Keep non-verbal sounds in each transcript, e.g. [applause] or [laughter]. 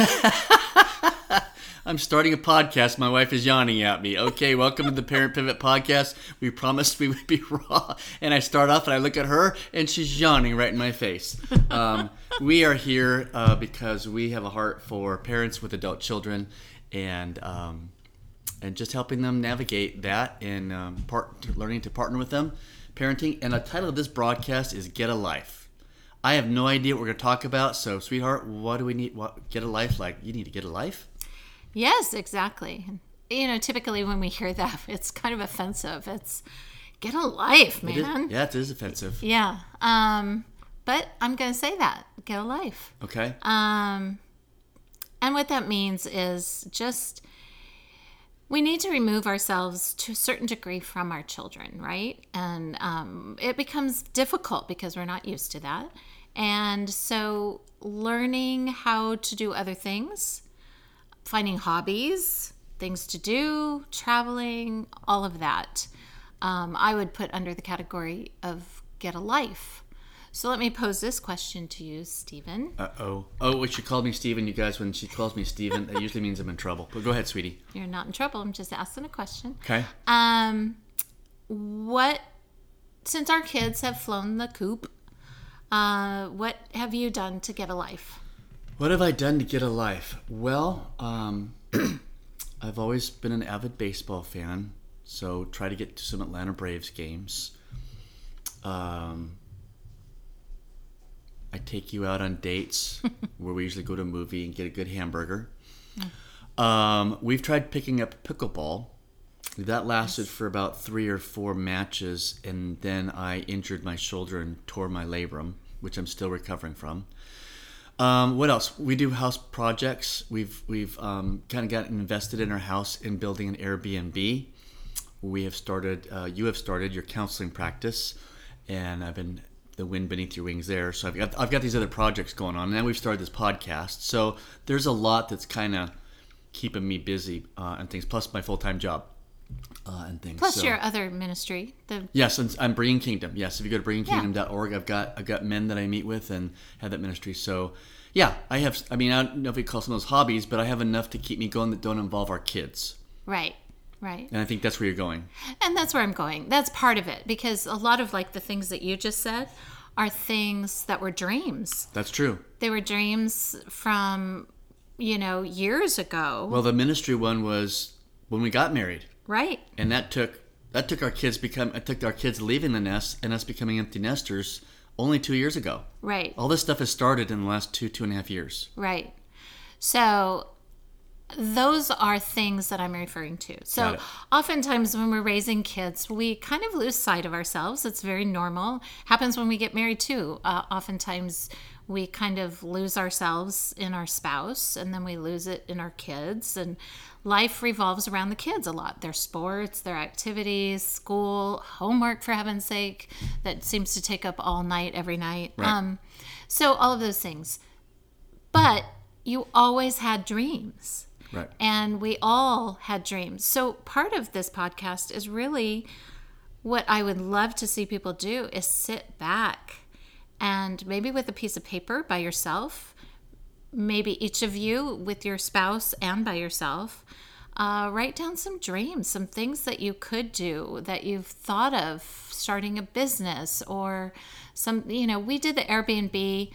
[laughs] I'm starting a podcast. My wife is yawning at me. Okay, welcome to the Parent Pivot Podcast. We promised we would be [laughs] raw. And I start off and I look at her and she's yawning right in my face. Um, we are here uh, because we have a heart for parents with adult children and um, and just helping them navigate that and um, part, learning to partner with them, parenting. And the title of this broadcast is Get a Life. I have no idea what we're going to talk about. So, sweetheart, what do we need? What get a life like? You need to get a life. Yes, exactly. You know, typically when we hear that, [laughs] it's kind of offensive. It's get a life, It man. yeah, it is offensive. Yeah. Um, but I'm going to say that get a life. Okay. Um, and what that means is just we need to remove ourselves to a certain degree from our children, right? And um, it becomes difficult because we're not used to that. And so, learning how to do other things, finding hobbies, things to do, traveling, all of that, um, I would put under the category of get a life. So, let me pose this question to you, Stephen. Uh oh. Oh, when she called me Stephen, you guys, when she calls me Stephen, that usually means I'm in trouble. But go ahead, sweetie. You're not in trouble. I'm just asking a question. Okay. Um, what, since our kids have flown the coop, uh, what have you done to get a life? What have I done to get a life? Well, um, [clears throat] I've always been an avid baseball fan, so try to get to some Atlanta Braves games. Um, I take you out on dates [laughs] where we usually go to a movie and get a good hamburger. Um, we've tried picking up pickleball. That lasted for about three or four matches, and then I injured my shoulder and tore my labrum, which I'm still recovering from. Um, what else? We do house projects. We've we've um, kind of gotten invested in our house in building an Airbnb. We have started. Uh, you have started your counseling practice, and I've been the wind beneath your wings there. So I've got I've got these other projects going on, and then we've started this podcast. So there's a lot that's kind of keeping me busy uh, and things. Plus my full time job uh, and things. Plus So- your other ministry, the Yes, and I'm Bringing Kingdom. Yes, if you go to bringingkingdom.org, I've got I've got men that I meet with and have that ministry. So, yeah, I have. I mean, I don't know if we call some of those hobbies, but I have enough to keep me going that don't involve our kids. right, right. And I think that's where you're going. And that's where I'm going. That's part of it because a lot of like the things that you just said are things that were dreams. That's true. They were dreams from, you know, years ago. Well, the ministry one was when we got married, right. and that took that took our kids become it took our kids leaving the nest and us becoming empty nesters only two years ago. Right. All this stuff has started in the last two two and a half years. Right. So those are things that I'm referring to. So oftentimes when we're raising kids, we kind of lose sight of ourselves. It's very normal. Happens when we get married too. Uh, oftentimes we kind of lose ourselves in our spouse and then we lose it in our kids and life revolves around the kids a lot their sports their activities school homework for heaven's sake that seems to take up all night every night Right. um, so all of those things but you always had dreams Right. and we all had dreams. So part of this podcast is really what I would love to see people do is sit back and maybe with a piece of paper by yourself, maybe each of you with your spouse and by yourself, uh, write down some dreams, some things that you could do that you've thought of starting a business or some, you know, we did the Airbnb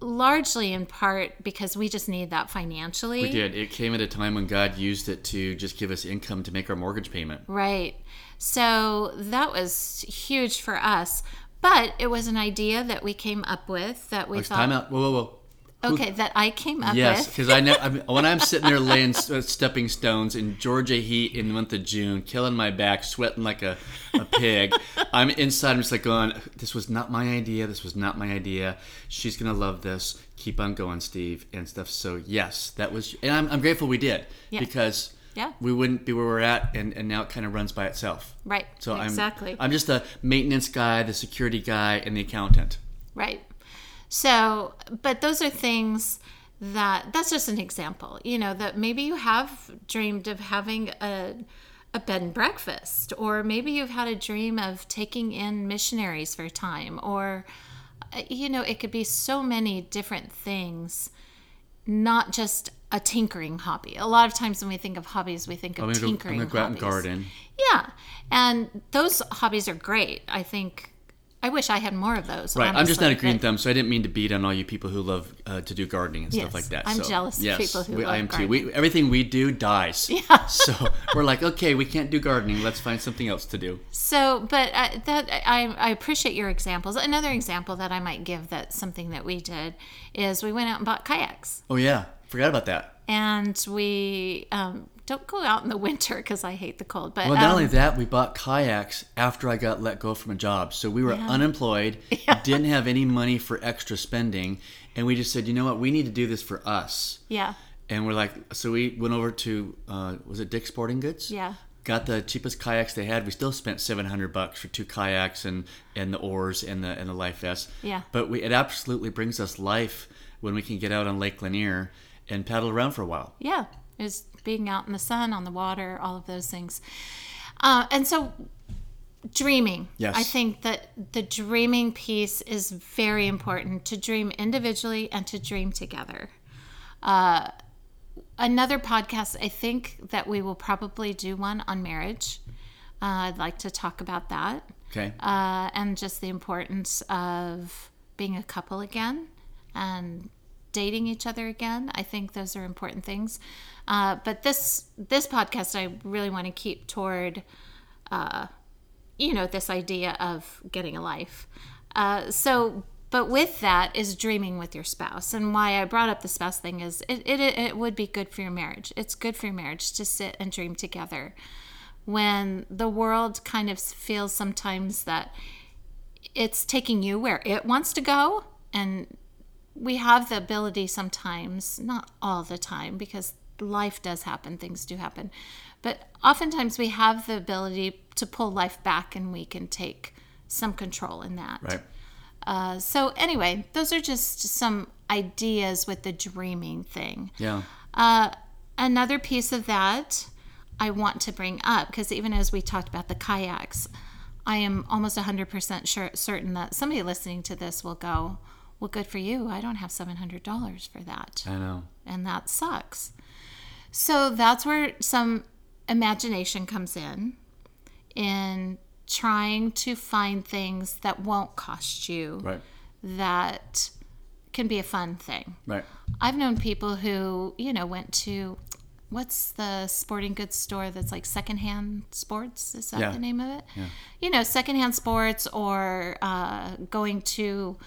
largely in part because we just need that financially. We did. It came at a time when God used it to just give us income to make our mortgage payment. Right. So that was huge for us. But it was an idea that we came up with that we thought, time out. Whoa, whoa, whoa. okay, that I came up Yes, with. because I know when I'm sitting there [laughs] laying stepping stones in Georgia heat in the month of June, killing my back, sweating like a, a pig. I'm inside. I'm just like going, "This was not my idea. This was not my idea. She's gonna love this. Keep on going, Steve, and stuff." So yes, that was, and I'm, I'm grateful we did Yeah. because Yeah. we wouldn't be where we're at, and, and now it kind of runs by itself. Right. So exactly. I'm I'm just the maintenance guy, the security guy, and the accountant. Right. So, but those are things that that's just an example. You know, that maybe you have dreamed of having a a bed and breakfast or maybe you've had a dream of taking in missionaries for time or uh, you know, it could be so many different things. Not just a tinkering hobby. A lot of times when we think of hobbies, we think of I'm go, I'm tinkering go out and hobbies. garden. Yeah, and those hobbies are great. I think. I wish I had more of those. Right. I'm just not a green thumb, so I didn't mean to beat on all you people who love uh, to do gardening and Yes, stuff like that. I'm so, jealous of yes, people who we, love I am too. We, everything we do dies. [laughs] Yeah. So we're like, okay, we can't do gardening. Let's find something else to do. So, but uh, that I, I appreciate your examples. Another example that I might give that something that we did is we went out and bought kayaks, Oh yeah, forgot about that. and we um, don't go out in the winter because I hate the cold. But Well, not um, only that, we bought kayaks after I got let go from a job. So we were unemployed, [laughs] didn't have any money for extra spending, and we just said, you know what, we need to do this for us. yeah, And we're like, so we went over to, uh, was it Dick's Sporting Goods? yeah, Got the cheapest kayaks they had. We still spent seven hundred bucks for two kayaks and and the oars and the and the life vest. Yeah. But we it absolutely brings us life when we can get out on Lake Lanier and paddle around for a while. yeah. Is being out in the sun, on the water, all of those things. Uh, and so, dreaming. Yes. I think that the dreaming piece is very important to dream individually and to dream together. Uh, another podcast, I think that we will probably do one on marriage. Uh, I'd like to talk about that Okay. uh, and just the importance of being a couple again and dating each other again. I think those are important things. Uh, but this this podcast, I really want to keep toward, uh, you know, this idea of getting a life. Uh, so, but with that is dreaming with your spouse. And why I brought up the spouse thing is it, it, it would be good for your marriage. It's good for your marriage to sit and dream together when the world kind of feels sometimes that it's taking you where it wants to go and we have the ability sometimes not all the time because life does happen things do happen but oftentimes we have the ability to pull life back and we can take some control in that Right. uh, so anyway those are just some ideas with the dreaming thing Yeah. uh, another piece of that I want to bring up because even as we talked about the kayaks, I am almost 100% sure, certain that somebody listening to this will go, Well, good for you. I don't have $700 for that. I know. And that sucks. So that's where some imagination comes in, in trying to find things that won't cost you, Right. that can be a fun thing. Right. I've known people who, you know, went to what's the sporting goods store that's like secondhand sports? Is that Yeah. the name of it? yeah. You know, secondhand sports or uh, going to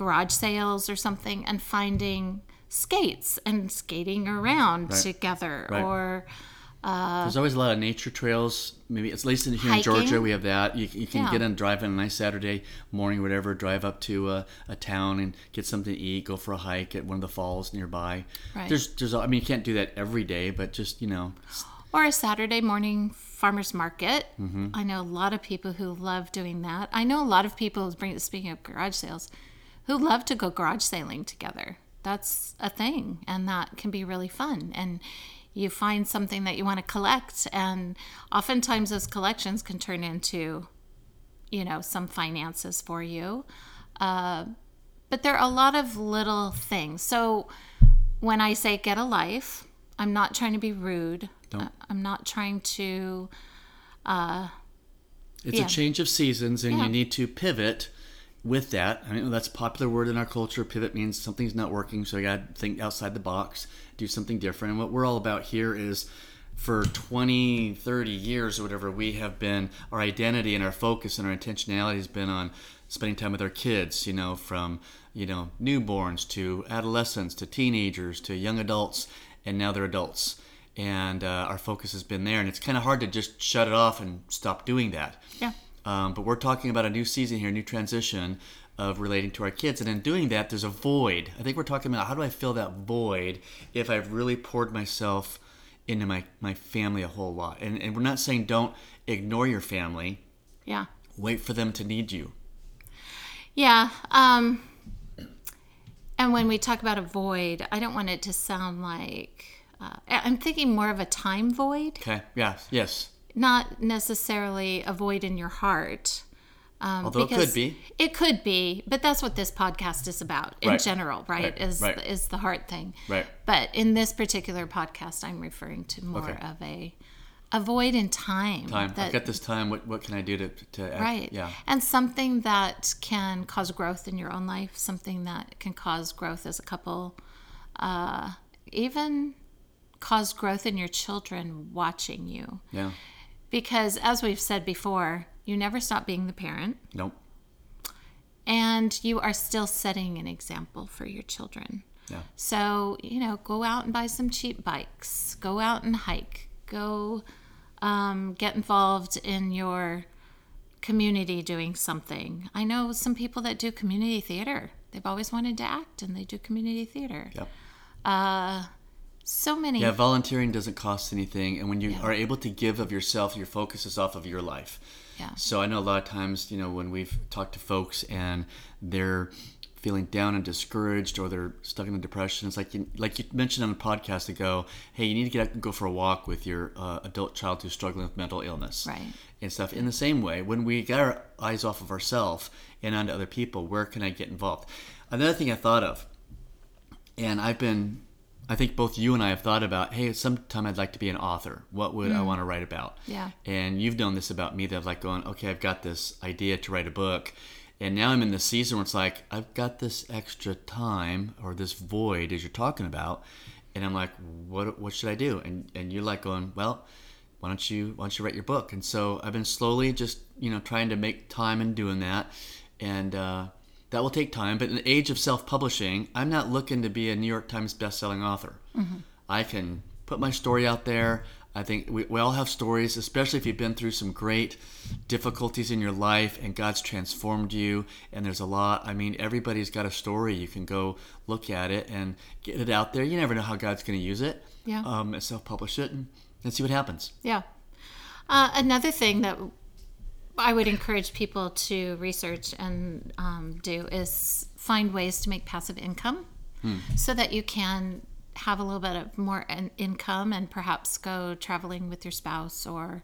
garage sales or something and finding skates and skating around together Right. or There's always a lot of nature trails. Maybe at least in here in Georgia, we have that. You, you can Yeah. get on drive on a nice Saturday morning, or whatever. Drive up to a, a town and get something to eat. Go for a hike at one of the falls nearby. Right. There's, there's. I mean, you can't do that every day, but just you know, or a Saturday morning farmers market. Mm-hmm. I know a lot of people who love doing that. I know a lot of people, bring- speaking of garage sales, who love to go garage sailing together. That's a thing, and that can be really fun. And you find something that you want to collect, and oftentimes those collections can turn into, you know, some finances for you. Uh, but there are a lot of little things. So when I say get a life, I'm not trying to be rude. Don't. I- I'm not trying to. it's Yeah. a change of seasons, and Yeah. you need to pivot with that. I mean, that's a popular word in our culture. Pivot means something's not working, so you got to think outside the box, do something different. And what we're all about here is for 20, 30 years or whatever, we have been, our identity and our focus and our intentionality has been on spending time with our kids, you know, from, you know, newborns to adolescents to teenagers to young adults, and now they're adults. And uh, our focus has been there. And it's kind of hard to just shut it off and stop doing that. Yeah. Um, but we're talking about a new season here, a new transition of relating to our kids. And in doing that, there's a void. I think we're talking about how do I fill that void if I've really poured myself into my, my family a whole lot. And, and we're not saying don't ignore your family, Yeah. wait for them to need you. Yeah. Um, and when we talk about a void, I don't want it to sound like uh, I'm thinking more of a time void, Okay? Yeah, yes. Not necessarily a void in your heart, Um, Although it could be. It could be, but that's what this podcast is about in Right. general, right? Right. Is Right. is the heart thing. Right. But in this particular podcast, I'm referring to more Okay. of a a void in time. Time. that- I've got this time. What what can I do to to act? Right. Yeah. And something that can cause growth in your own life, something that can cause growth as a couple, uh, even cause growth in your children watching you. Yeah. Because as we've said before, you never stop being the parent Nope. and you are still setting an example for your children. Yeah. So, you know, go out and buy some cheap bikes, go out and hike, go um, get involved in your community doing something. I know some people that do community theater. They've always wanted to act and they do community theater. Yep. Uh, so many. Yeah, volunteering doesn't cost anything, and when you are able to give of yourself, your focus is off of your life. Yeah. So I know a lot of times, you know, when we've talked to folks and they're feeling down and discouraged, or they're stuck in a depression, it's like you, like you mentioned on a podcast ago. Hey, you need to get out and go for a walk with your uh, adult child who's struggling with mental illness, Right. And stuff. In the same way, when we get our eyes off of ourselves and onto other people, where can I get involved? Another thing I thought of and I've been I think both you and I have thought about, hey, sometime I'd like to be an author. What would I want to write about? Yeah. And you've known this about me that I've like going, okay, I've got this idea to write a book. And now I'm in the season where it's like, I've got this extra time or this void as you're talking about. And I'm like, what what should I do? And and you're like going, well, why don't you why don't you write your book? And so I've been slowly just, you know, trying to make time and doing that. And uh that will take time, but in the age of self-publishing, I'm not looking to be a New York Times best-selling author. I can put my story out there. I think we, we all have stories, especially if you've been through some great difficulties in your life and God's transformed you. And there's a lot. I mean, everybody's got a story. You can go look at it and get it out there. You never know how God's going to use it. Yeah. Um, and self-publish it and, and see what happens. Yeah. Uh, another thing that I would encourage people to research and um, do is find ways to make passive income so that you can have a little bit of more in- income and perhaps go traveling with your spouse or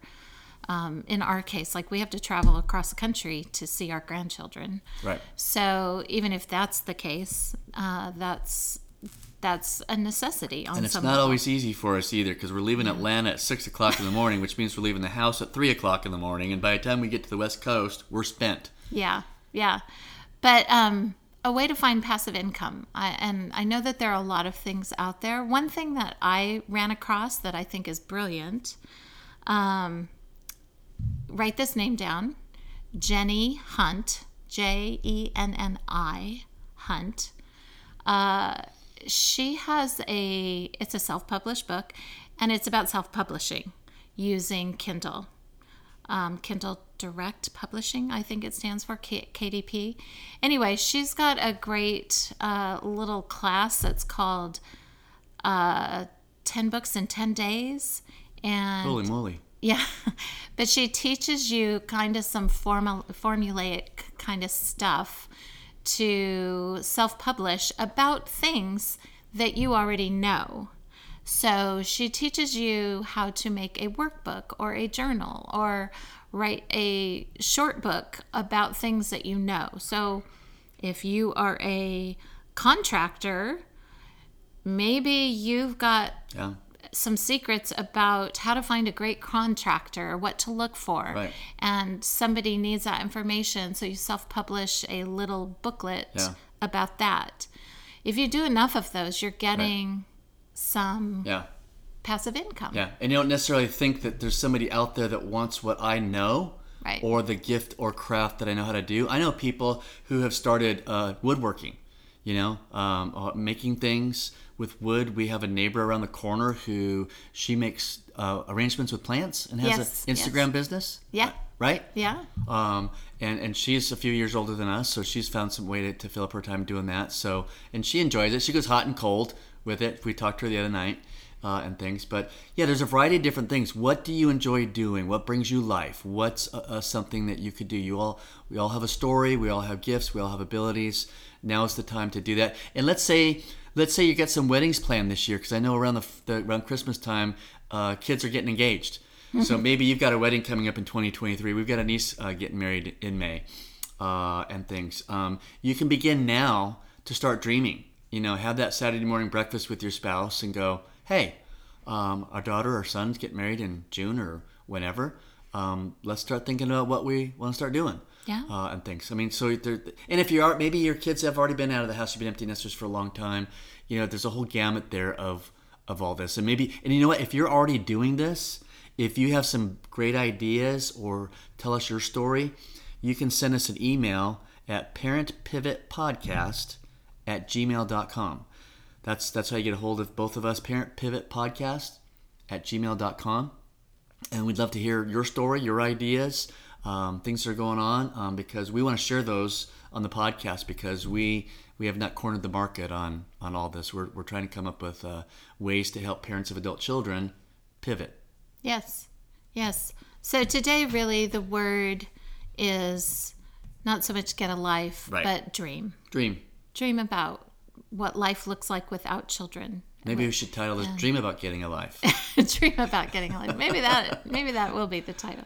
um, in our case like we have to travel across the country to see our grandchildren Right. so even if that's the case uh, that's that's a necessity on And it's some not level. always easy for us either because we're leaving Atlanta at six o'clock in the morning, which means we're leaving the house at three o'clock in the morning. And by the time we get to the West Coast, we're spent. Yeah, yeah. But um, a way to find passive income. I, and I know that there are a lot of things out there. One thing that I ran across that I think is brilliant um, write this name down Jenni Hunt, J E N N I, Hunt. Uh, she has a, it's a self published book, and it's about self publishing using Kindle um, Kindle Direct Publishing, I think it stands for K- KDP. Anyway, she's got a great uh, little class that's called uh, 10 Books in 10 Days. And Holy moly. yeah, [laughs] but she teaches you kind of some formal, formulaic kind of stuff to self publish about things that you already know. So she teaches you how to make a workbook or a journal or write a short book about things that you know. So if you are a contractor, maybe you've got Yeah. Some secrets about how to find a great contractor, what to look for, Right. and somebody needs that information. So you self publish a little booklet Yeah. about that. If you do enough of those, you're getting some Yeah. passive income. Yeah. And you don't necessarily think that there's somebody out there that wants what I know. Right. Or the gift or craft that I know how to do. I know people who have started uh, woodworking, you know, um, uh, making things with wood. We have a neighbor around the corner who she makes uh, arrangements with plants and has Yes, an Instagram business. Yeah. Right? Yeah. Um, and, and she's a few years older than us, so she's found some way to, to fill up her time doing that. So, and she enjoys it. She goes hot and cold with it. We talked to her the other night uh, and things. But yeah, there's a variety of different things. What do you enjoy doing? What brings you life? What's uh, uh, something that you could do? You all, we all have a story. We all have gifts. We all have abilities. Now's the time to do that. And let's say, let's say you get some weddings planned this year, because I know around the, the around Christmas time, uh, kids are getting engaged. so maybe you've got a wedding coming up in 2023. We've got a niece uh, getting married in May, uh, and things. Um, you can begin now to start dreaming. You know, have that Saturday morning breakfast with your spouse and go, hey, um, our daughter or son's getting married in June or whenever. Um, let's start thinking about what we want to start doing. Yeah. Uh, and things. I mean, so there, and if you are, maybe your kids have already been out of the house, you've been empty nesters for a long time. You know, there's a whole gamut there of of all this, and maybe, and you know what? If you're already doing this, if you have some great ideas or tell us your story, you can send us an email at parentpivotpodcast at gmail.com. That's that's how you get a hold of both of us, Parent Pivot Podcast at gmail.com. And we'd love to hear your story, your ideas, um, things that are going on, um, because we want to share those on the podcast because we we have not cornered the market on on all this. We're, we're trying to come up with uh, ways to help parents of adult children pivot. Yes, yes. So today, really, the word is not so much get a life, Right. but dream. Dream. Dream about what life looks like without children. Maybe we should title this "Dream About Getting a Life." [laughs] dream about getting a life. Maybe that maybe that will be the title.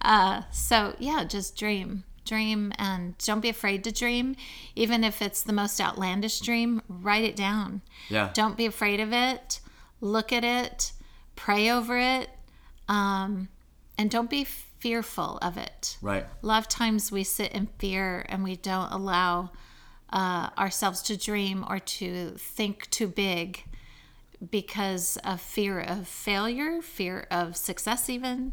Uh, so yeah, just dream, dream, and don't be afraid to dream, even if it's the most outlandish dream. Write it down. Yeah. Don't be afraid of it. Look at it. Pray over it. Um, and don't be fearful of it. Right. A lot of times we sit in fear and we don't allow uh, ourselves to dream or to think too big because of fear of failure, fear of success, even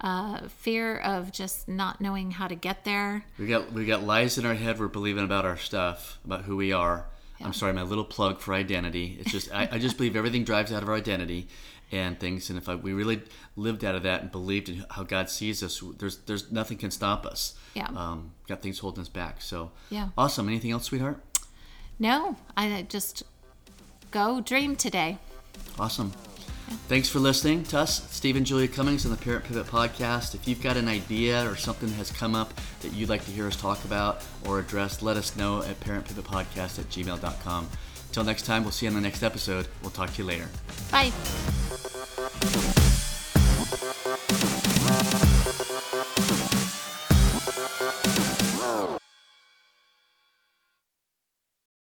uh, fear of just not knowing how to get there. We got we got lies in our head. We're believing about our stuff, about who we are. I'm sorry, my little plug for identity. It's just I, I just believe everything drives out of our identity and things. And if I, we really lived out of that and believed in how God sees us, there's there's nothing can stop us. Yeah. Um, got things holding us back. So Yeah. awesome. Anything else, sweetheart? No, I just go dream today. Awesome. Thanks for listening to us, Steve and Julia Cummings on the Parent Pivot Podcast. If you've got an idea or something that has come up that you'd like to hear us talk about or address, let us know at parentpivotpodcast at gmail.com. Until next time, we'll see you on the next episode. We'll talk to you later. Bye.